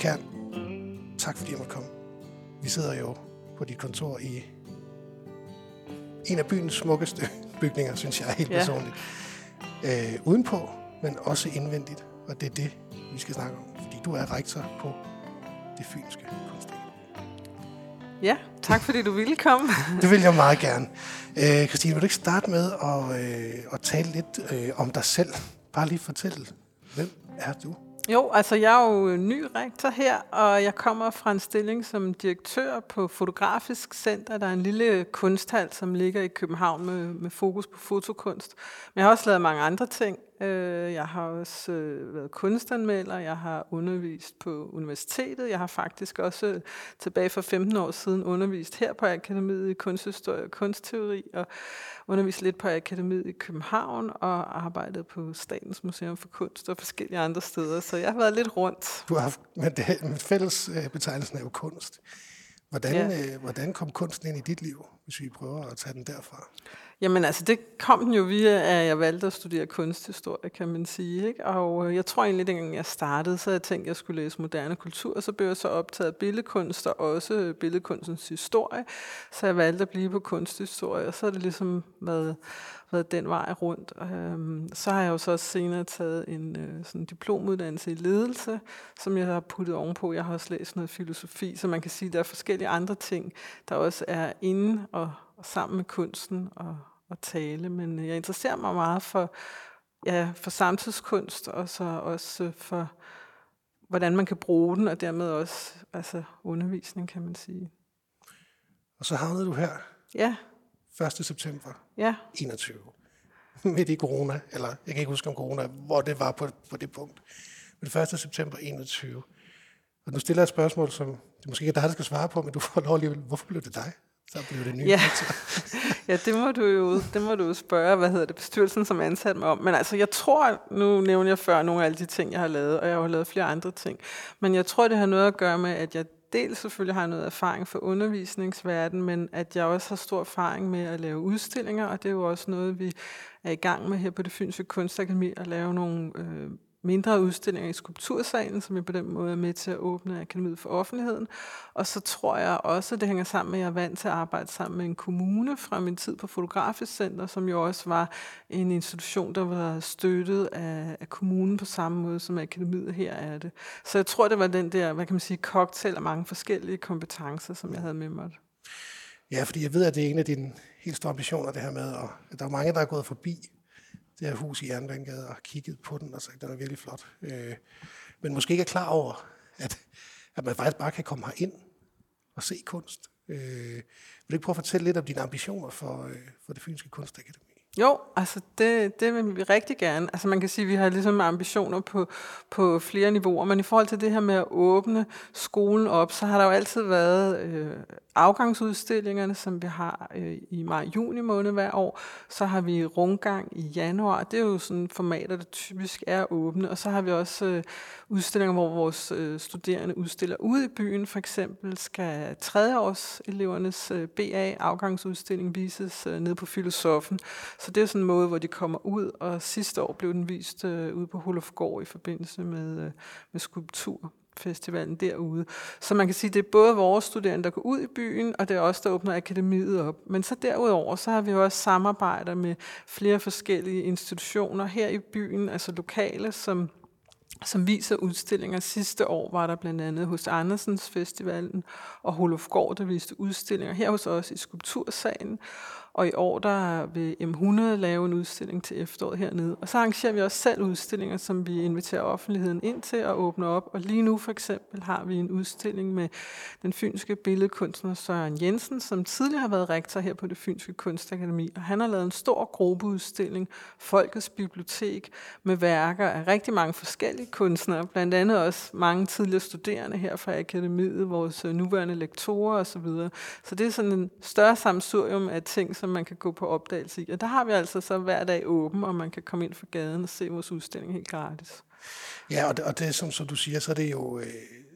Kern, tak fordi jeg måtte komme. Vi sidder jo på dit kontor i en af byens smukkeste bygninger, synes jeg helt Ja. personligt. Øh, udenpå, men også indvendigt. Og det er det, vi skal snakke om. Fordi du er rektor på det fynske kunstakademi. Ja, tak fordi du ville komme. Det vil jeg meget gerne. Øh, Christine, vil du ikke starte med at, øh, at tale lidt øh, om dig selv? Bare lige fortælle, hvem er du? Jo, altså jeg er jo ny rektor her, og jeg kommer fra en stilling som direktør på Fotografisk Center. Der er en lille kunsthal, som ligger i København med, med fokus på fotokunst. Men jeg har også lavet mange andre ting. Øh, Jeg har også øh, været kunstanmelder, jeg har undervist på universitetet. Jeg har faktisk også øh, tilbage for 15 år siden undervist her på Akademiet i kunsthistorie og kunstteori, og undervist lidt på Akademiet i København, og arbejdet på Statens Museum for Kunst og forskellige andre steder. Så jeg har været lidt rundt. Du har haft, men det, men fælles øh, betegnelsen er jo kunst. Hvordan, Ja. øh, hvordan kom kunsten ind i dit liv, hvis vi prøver at tage den derfra? Jamen altså, det kom den jo via, at jeg valgte at studere kunsthistorie, kan man sige. Ikke? Og øh, jeg tror egentlig, dengang jeg startede, så jeg tænkt, at jeg skulle læse moderne kultur, og så blev jeg så optaget af billedkunst og også billedkunstens historie. Så jeg valgte at blive på kunsthistorie, og så har det ligesom været, været den vej rundt. Øhm, så har jeg jo så også senere taget en øh, sådan diplomuddannelse i ledelse, som jeg har puttet ovenpå. Jeg har også læst noget filosofi, så man kan sige, at der er forskellige andre ting, der også er inde og, og sammen med kunsten og, og tale. Men øh, jeg interesserer mig meget for, ja, for samtidskunst, og så også for, hvordan man kan bruge den, og dermed også altså, undervisning, kan man sige. Og så havnede du her Ja, 1. september ja. 21. Midt i corona, eller jeg kan ikke huske om corona, hvor det var på, på det punkt. Men 1. september 21. Og nu stiller jeg et spørgsmål, som det måske ikke er dig, der skal svare på, men du får lov alligevel. Hvorfor blev det dig? Så blev det nye. Ja. ja, det må du jo det må du jo spørge, hvad hedder det, bestyrelsen som ansat mig om. Men altså, jeg tror, nu nævner jeg før nogle af alle de ting, jeg har lavet, og jeg har jo lavet flere andre ting. Men jeg tror, det har noget at gøre med, at jeg dels selvfølgelig har noget erfaring fra undervisningsverdenen, men at jeg også har stor erfaring med at lave udstillinger, og det er jo også noget, vi er i gang med her på det Fynske Kunstakademi, at lave nogle øh, mindre udstillinger i Skulptursalen, som jeg på den måde er med til at åbne Akademiet for offentligheden. Og så tror jeg også, at det hænger sammen med, at jeg er vant til at arbejde sammen med en kommune fra min tid på Fotografisk Center, som jo også var en institution, der var støttet af, af kommunen på samme måde, som Akademiet her er det. Så jeg tror, det var den der, hvad kan man sige, cocktail af mange forskellige kompetencer, som jeg havde med mig. Ja, fordi jeg ved, at det er en af dine helt store ambitioner, det her med, og at der er mange, der er gået forbi det her hus i Jernbanegade og kigget på den og sagt, den er virkelig flot. Øh, men måske ikke er klar over, at, at man faktisk bare kan komme her ind og se kunst. Øh, vil du ikke prøve at fortælle lidt om dine ambitioner for, øh, for det Fynske Kunstakademi? Jo, altså det, det vil vi rigtig gerne. Altså man kan sige, at vi har ligesom ambitioner på, på flere niveauer, men i forhold til det her med at åbne skolen op, så har der jo altid været øh, afgangsudstillingerne, som vi har øh, i maj-juni måned hver år. Så har vi rundgang i januar. Det er jo sådan formater, der typisk er åbne. Og så har vi også øh, udstillinger, hvor vores øh, studerende udstiller ude i byen. For eksempel skal tredjeårselevernes øh, BA-afgangsudstilling vises øh, ned på Filosofen. Så det er sådan en måde, hvor de kommer ud, og sidste år blev den vist øh, ude på Holofgård i forbindelse med, øh, med skulpturfestivalen derude. Så man kan sige, det er både vores studerende, der går ud i byen, og det er også der åbner akademiet op. Men så derudover, så har vi også samarbejder med flere forskellige institutioner her i byen, altså lokale, som som viser udstillinger. Sidste år var der blandt andet hos Andersens Festivalen og Holofgård, der viste udstillinger her hos os i Skulptursalen. Og i år der vil M100 lave en udstilling til efteråret hernede. Og så arrangerer vi også selv udstillinger, som vi inviterer offentligheden ind til at åbne op. Og lige nu for eksempel har vi en udstilling med den fynske billedkunstner Søren Jensen, som tidligere har været rektor her på det Fynske Kunstakademi. Og han har lavet en stor gruppeudstilling, Folkets Bibliotek, med værker af rigtig mange forskellige kunstnere. Blandt andet også mange tidligere studerende her fra akademiet, vores nuværende lektorer osv. Så, så det er sådan en større samsurium af ting, som man kan gå på opdagelse i. Og der har vi altså så hver dag åben, og man kan komme ind fra gaden og se vores udstilling helt gratis. Ja, og det, og det som, som du siger, så er det jo, øh,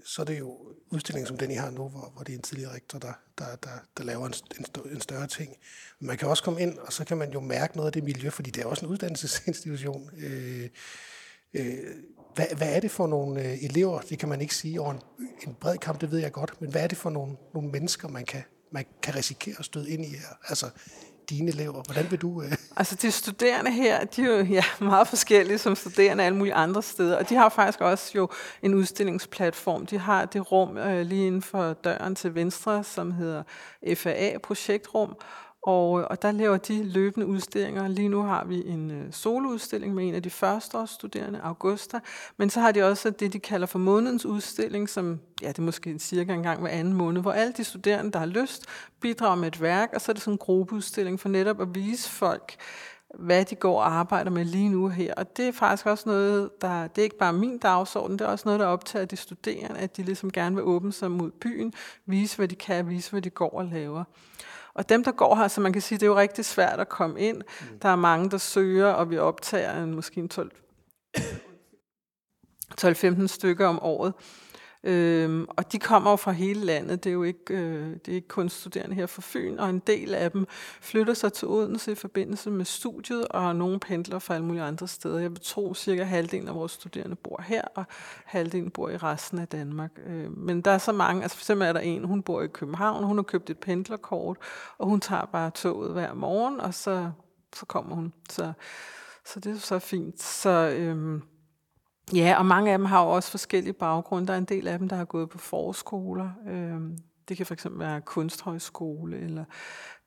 så er det jo udstilling som den, I har nu, hvor, hvor det er en tidligere rektor, der, der, der, der laver en, en, større, en større ting. Men man kan også komme ind, og så kan man jo mærke noget af det miljø, fordi det er også en uddannelsesinstitution. Øh, øh, hvad, hvad er det for nogle øh, elever, det kan man ikke sige over en, en bred kamp, det ved jeg godt, men hvad er det for nogle, nogle mennesker, man kan, man kan risikere at støde ind i her? Altså dine elever, hvordan vil du... Øh... Altså de studerende her, de er jo ja, meget forskellige som studerende alle mulige andre steder, og de har faktisk også jo en udstillingsplatform. De har det rum øh, lige inden for døren til venstre, som hedder FAA Projektrum, og, øh, og der laver de løbende udstillinger. Lige nu har vi en øh, soloudstilling med en af de første års studerende, Augusta. Men så har de også det, de kalder for månedens udstilling, som ja, det er måske cirka en gang hver anden måned, hvor alle de studerende, der har lyst, bidrager med et værk, og så er det sådan en gruppeudstilling for netop at vise folk, hvad de går og arbejder med lige nu her. Og det er faktisk også noget, der, det er ikke bare min dagsorden, det er også noget, der optager de studerende, at de ligesom gerne vil åbne sig mod byen, vise, hvad de kan, vise, hvad de går og laver. Og dem, der går her, så man kan sige, det er jo rigtig svært at komme ind. Mm. Der er mange, der søger, og vi optager en, måske en 12, 12-15 stykker om året. Øhm, og de kommer jo fra hele landet. Det er jo ikke, øh, det er ikke kun studerende her fra Fyn, og en del af dem flytter sig til Odense i forbindelse med studiet, og nogle pendler fra alle mulige andre steder. Jeg vil tro, at cirka halvdelen af vores studerende bor her, og halvdelen bor i resten af Danmark. Øh, men der er så mange, altså for eksempel er der en, hun bor i København, hun har købt et pendlerkort, og hun tager bare toget hver morgen, og så, så kommer hun. Så, så det er så fint. Så... Øh, Ja, og mange af dem har jo også forskellige baggrunde. Der er en del af dem, der har gået på forskoler. Øhm, det kan fx være kunsthøjskole eller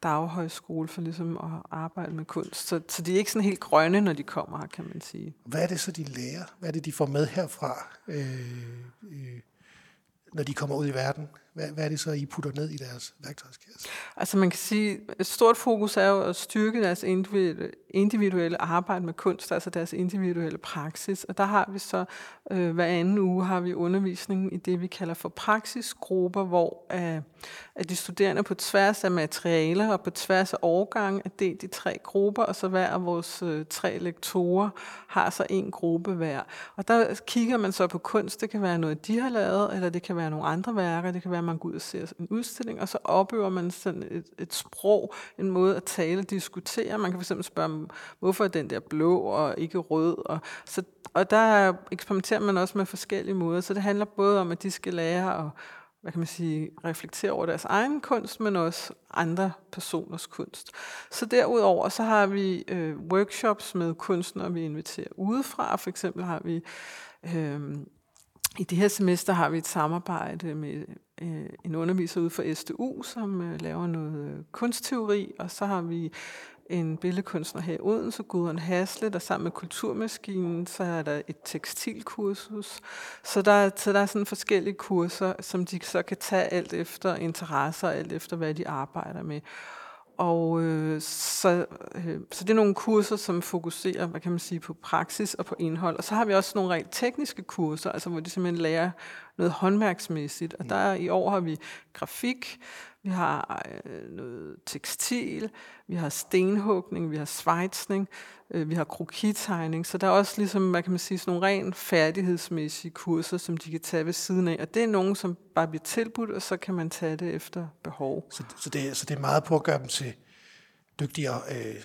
daghøjskole for ligesom at arbejde med kunst. Så, så de er ikke sådan helt grønne, når de kommer her, kan man sige. Hvad er det så, de lærer? Hvad er det, de får med herfra, øh, øh, når de kommer ud i verden? Hvad, hvad er det så, I putter ned i deres værktøjskasse? Altså man kan sige, et stort fokus er jo at styrke deres individuelle arbejde med kunst, altså deres individuelle praksis. Og der har vi så, øh, hver anden uge har vi undervisning i det, vi kalder for praksisgrupper, hvor øh, at de studerende på tværs af materialer og på tværs af årgang er delt i tre grupper, og så hver af vores øh, tre lektorer har så en gruppe hver. Og der kigger man så på kunst, det kan være noget, de har lavet, eller det kan være nogle andre værker, det kan være man går ud og ser en udstilling, og så opøver man sådan et, et sprog, en måde at tale og diskutere. Man kan fx spørge, hvorfor er den der blå og ikke rød? Og, så, og der eksperimenterer man også med forskellige måder, så det handler både om, at de skal lære at hvad kan man sige, reflektere over deres egen kunst, men også andre personers kunst. Så derudover så har vi øh, workshops med kunstnere, vi inviterer udefra. For eksempel har vi øh, i det her semester har vi et samarbejde med øh, en underviser ude for SDU, som øh, laver noget øh, kunstteori, og så har vi en billedkunstner her i Odense, Gudrun Hasle, der sammen med Kulturmaskinen, så er der et tekstilkursus. Så der, så der er sådan forskellige kurser, som de så kan tage alt efter interesser, alt efter hvad de arbejder med. Og øh, så, øh, så det er nogle kurser, som fokuserer, hvad kan man sige, på praksis og på indhold. Og så har vi også nogle rent tekniske kurser, altså hvor de simpelthen lærer noget håndværksmæssigt. Og der i år har vi grafik, vi har øh, noget tekstil, vi har stenhugning, vi har svejsning, øh, vi har krokitegning. Så der er også ligesom, hvad kan man sige, sådan nogle rent færdighedsmæssige kurser, som de kan tage ved siden af. Og det er nogen, som bare bliver tilbudt, og så kan man tage det efter behov. Så, så, det, så det er meget på at gøre dem til dygtigere, øh,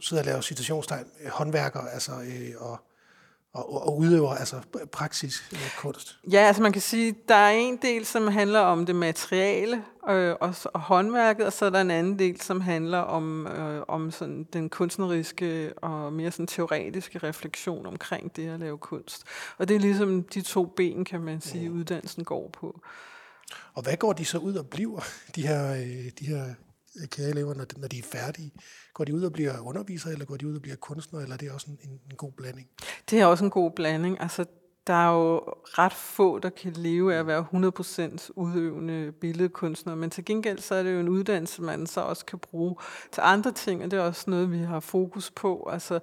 sidder og laver citationstegn, håndværkere, altså, øh, og og, og udøver altså praksis øh, kunst? Ja, altså man kan sige, der er en del, som handler om det materiale øh, og, og håndværket, og så er der en anden del, som handler om, øh, om sådan den kunstneriske og mere sådan teoretiske refleksion omkring det at lave kunst. Og det er ligesom de to ben, kan man sige, mm. uddannelsen går på. Og hvad går de så ud og bliver, de her, øh, de her Øh, kære når, når de er færdige? Går de ud og bliver undervisere, eller går de ud og bliver kunstnere, eller er det også en, en, en god blanding? Det er også en god blanding. Altså, der er jo ret få, der kan leve af at være 100% udøvende billedkunstner, men til gengæld så er det jo en uddannelse, man så også kan bruge til andre ting, og det er også noget, vi har fokus på. Altså,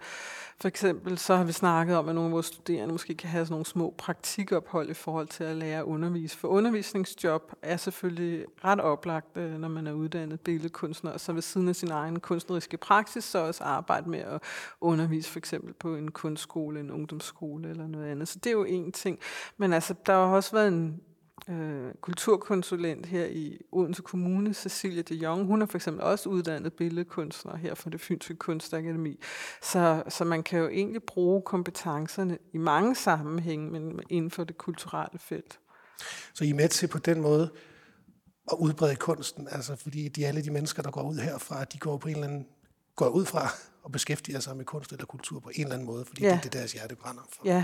for eksempel så har vi snakket om, at nogle af vores studerende måske kan have sådan nogle små praktikophold i forhold til at lære at undervise. For undervisningsjob er selvfølgelig ret oplagt, øh, når man er uddannet billedkunstner, og så ved siden af sin egen kunstneriske praksis, så også arbejde med at undervise for eksempel på en kunstskole, en ungdomsskole eller noget andet. Så det er jo en ting. Men altså, der har også været en øh, kulturkonsulent her i Odense Kommune, Cecilia de Jong. Hun er for eksempel også uddannet billedkunstner her fra det Fynske Kunstakademi. Så, så man kan jo egentlig bruge kompetencerne i mange sammenhænge, men inden for det kulturelle felt. Så I er med til på den måde at udbrede kunsten, altså fordi de alle de mennesker, der går ud herfra, de går på en eller anden går ud fra og beskæftiger sig med kunst eller kultur på en eller anden måde, fordi ja. det er det, deres hjerte brænder for. Ja.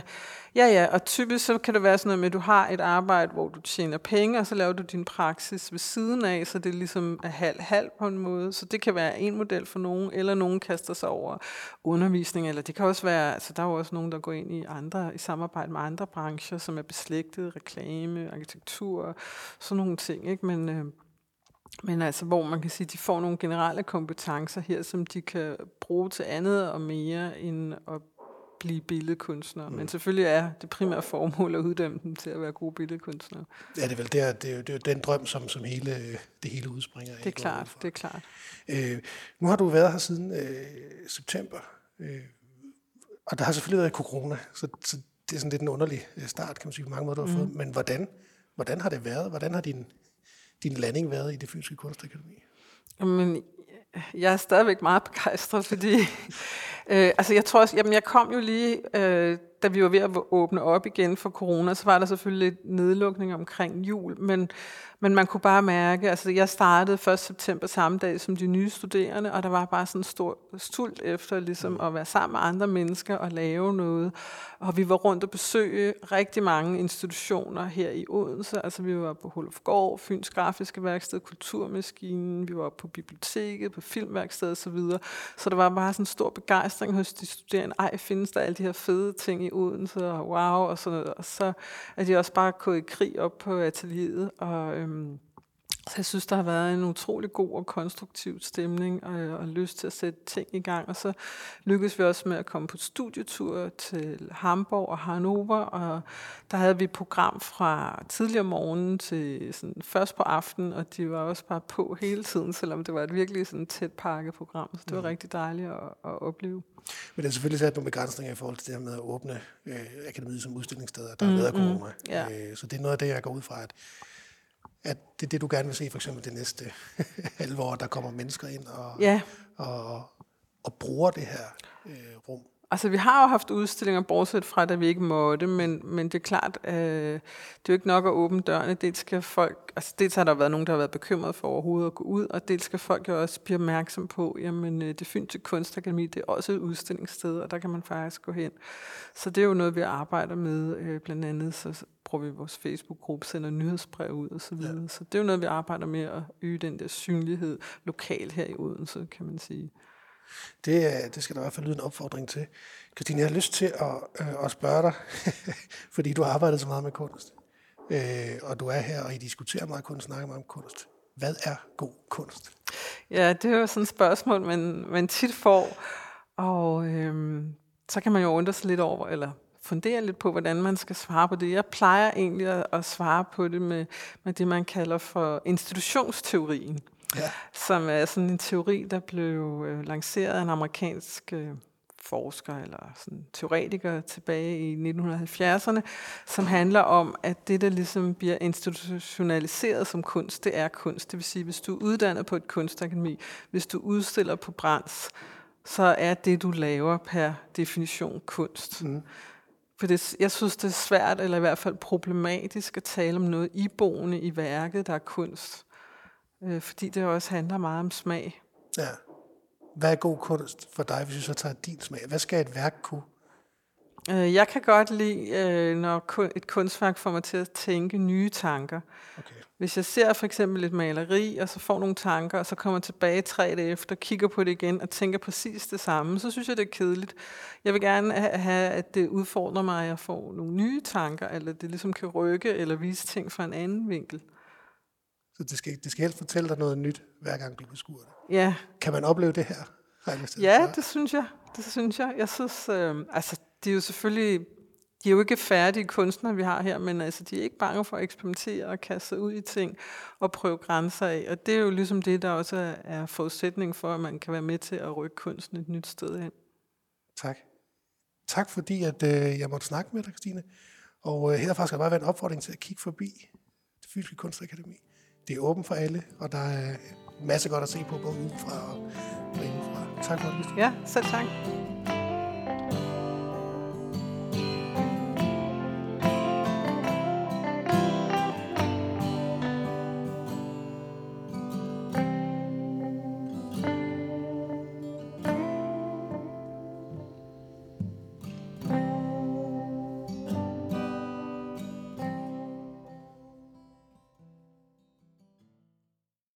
ja, ja, og typisk så kan det være sådan noget med, at du har et arbejde, hvor du tjener penge, og så laver du din praksis ved siden af, så det er ligesom halv-halv på en måde. Så det kan være en model for nogen, eller nogen kaster sig over undervisning, eller det kan også være, altså der er jo også nogen, der går ind i andre, i samarbejde med andre brancher, som er beslægtet, reklame, arkitektur, sådan nogle ting, ikke? Men, øh, men altså, hvor man kan sige, at de får nogle generelle kompetencer her, som de kan bruge til andet og mere end at blive billedkunstnere. Mm. Men selvfølgelig er det primære formål at uddanne dem til at være gode billedkunstnere. Ja, det er vel der, det er, det er den drøm, som, som hele, det hele udspringer af. Det er klart, det er klart. Øh, nu har du været her siden øh, september, øh, og der har selvfølgelig været corona, så, så det er sådan lidt en underlig øh, start, kan man sige, på mange måder, du har mm. fået. Men hvordan, hvordan har det været? Hvordan har din din landing været i det fysiske kunstakademi? Jamen, jeg er stadigvæk meget begejstret, fordi øh, altså jeg tror også, jamen jeg kom jo lige, øh, da vi var ved at åbne op igen for corona, så var der selvfølgelig lidt nedlukning omkring jul, men men man kunne bare mærke, altså jeg startede 1. september samme dag som de nye studerende, og der var bare sådan en stor stult efter ligesom mm. at være sammen med andre mennesker og lave noget. Og vi var rundt og besøge rigtig mange institutioner her i Odense. Altså vi var på Holofgård, Fyns Grafiske Værksted, Kulturmaskinen, vi var på biblioteket, på Filmværkstedet osv. Så, videre. så der var bare sådan en stor begejstring hos de studerende. Ej, findes der alle de her fede ting i Odense, og wow, og sådan noget. Og så er de også bare gået i krig op på atelieret, og øhm, så jeg synes, der har været en utrolig god og konstruktiv stemning og, og lyst til at sætte ting i gang. Og så lykkedes vi også med at komme på studietur til Hamburg og Hannover, og der havde vi et program fra tidligere morgen til sådan først på aftenen, og de var også bare på hele tiden, selvom det var et virkelig sådan tæt pakket program. Så det var mm. rigtig dejligt at, at opleve. Men det er selvfølgelig sat nogle begrænsninger i forhold til det her med at åbne øh, akademiet som udstillingssteder, der mm, har været mm, corona. Ja. Øh, så det er noget af det, jeg går ud fra, at at det er det, du gerne vil se, for eksempel det næste halve år, der kommer mennesker ind og, ja. og, og bruger det her øh, rum. Altså, vi har jo haft udstillinger, bortset fra, at vi ikke måtte, men, men det er klart, øh, det er jo ikke nok at åbne dørene. Dels skal folk, altså dels har der været nogen, der har været bekymret for overhovedet at gå ud, og dels skal folk jo også blive opmærksom på, jamen øh, det Fynske Kunstakademi, det er også et udstillingssted, og der kan man faktisk gå hen. Så det er jo noget, vi arbejder med, øh, blandt andet, så bruger vi vores Facebook-gruppe, sender nyhedsbrev ud og så videre. Ja. Så det er jo noget, vi arbejder med at øge den der synlighed lokalt her i Odense, kan man sige. Det, øh, det skal der i hvert fald lyde en opfordring til. Christine, jeg har lyst til at, øh, at spørge dig, fordi du har arbejdet så meget med kunst, øh, og du er her, og I diskuterer meget kunst, snakker meget om kunst. Hvad er god kunst? Ja, det er jo sådan et spørgsmål, man, man tit får, og øh, så kan man jo undre sig lidt over, eller fundere lidt på, hvordan man skal svare på det. Jeg plejer egentlig at, at svare på det med, med det, man kalder for institutionsteorien ja. som er sådan en teori, der blev øh, lanceret af en amerikansk øh, forsker eller sådan teoretiker tilbage i 1970'erne, som handler om, at det, der ligesom bliver institutionaliseret som kunst, det er kunst. Det vil sige, hvis du er uddannet på et kunstakademi, hvis du udstiller på Brands, så er det, du laver per definition kunst. Mm. For det, jeg synes, det er svært, eller i hvert fald problematisk, at tale om noget iboende i værket, der er kunst øh, fordi det også handler meget om smag. Ja. Hvad er god kunst for dig, hvis du så tager din smag? Hvad skal et værk kunne? Øh, jeg kan godt lide, øh, når et kunstværk får mig til at tænke nye tanker. Okay. Hvis jeg ser for eksempel et maleri, og så får nogle tanker, og så kommer tilbage tre dage efter, kigger på det igen og tænker præcis det samme, så synes jeg, det er kedeligt. Jeg vil gerne have, at det udfordrer mig, at jeg får nogle nye tanker, eller det ligesom kan rykke eller vise ting fra en anden vinkel. Så det skal, det skal helst fortælle dig noget nyt, hver gang du beskuer det. Ja. Kan man opleve det her? Ja, det synes jeg. Det synes jeg. Jeg synes, øh, altså, de er jo selvfølgelig, de er jo ikke færdige kunstnere, vi har her, men altså, de er ikke bange for at eksperimentere og kaste sig ud i ting og prøve grænser af. Og det er jo ligesom det, der også er forudsætning for, at man kan være med til at rykke kunsten et nyt sted hen. Tak. Tak fordi, at øh, jeg måtte snakke med dig, Christine. Og øh, herfra skal der bare være en opfordring til at kigge forbi Fysiske Kunstakademi. Det er åbent for alle, og der er masser godt at se på, både udefra og, og indenfra. Tak for det. Ja, selv tak.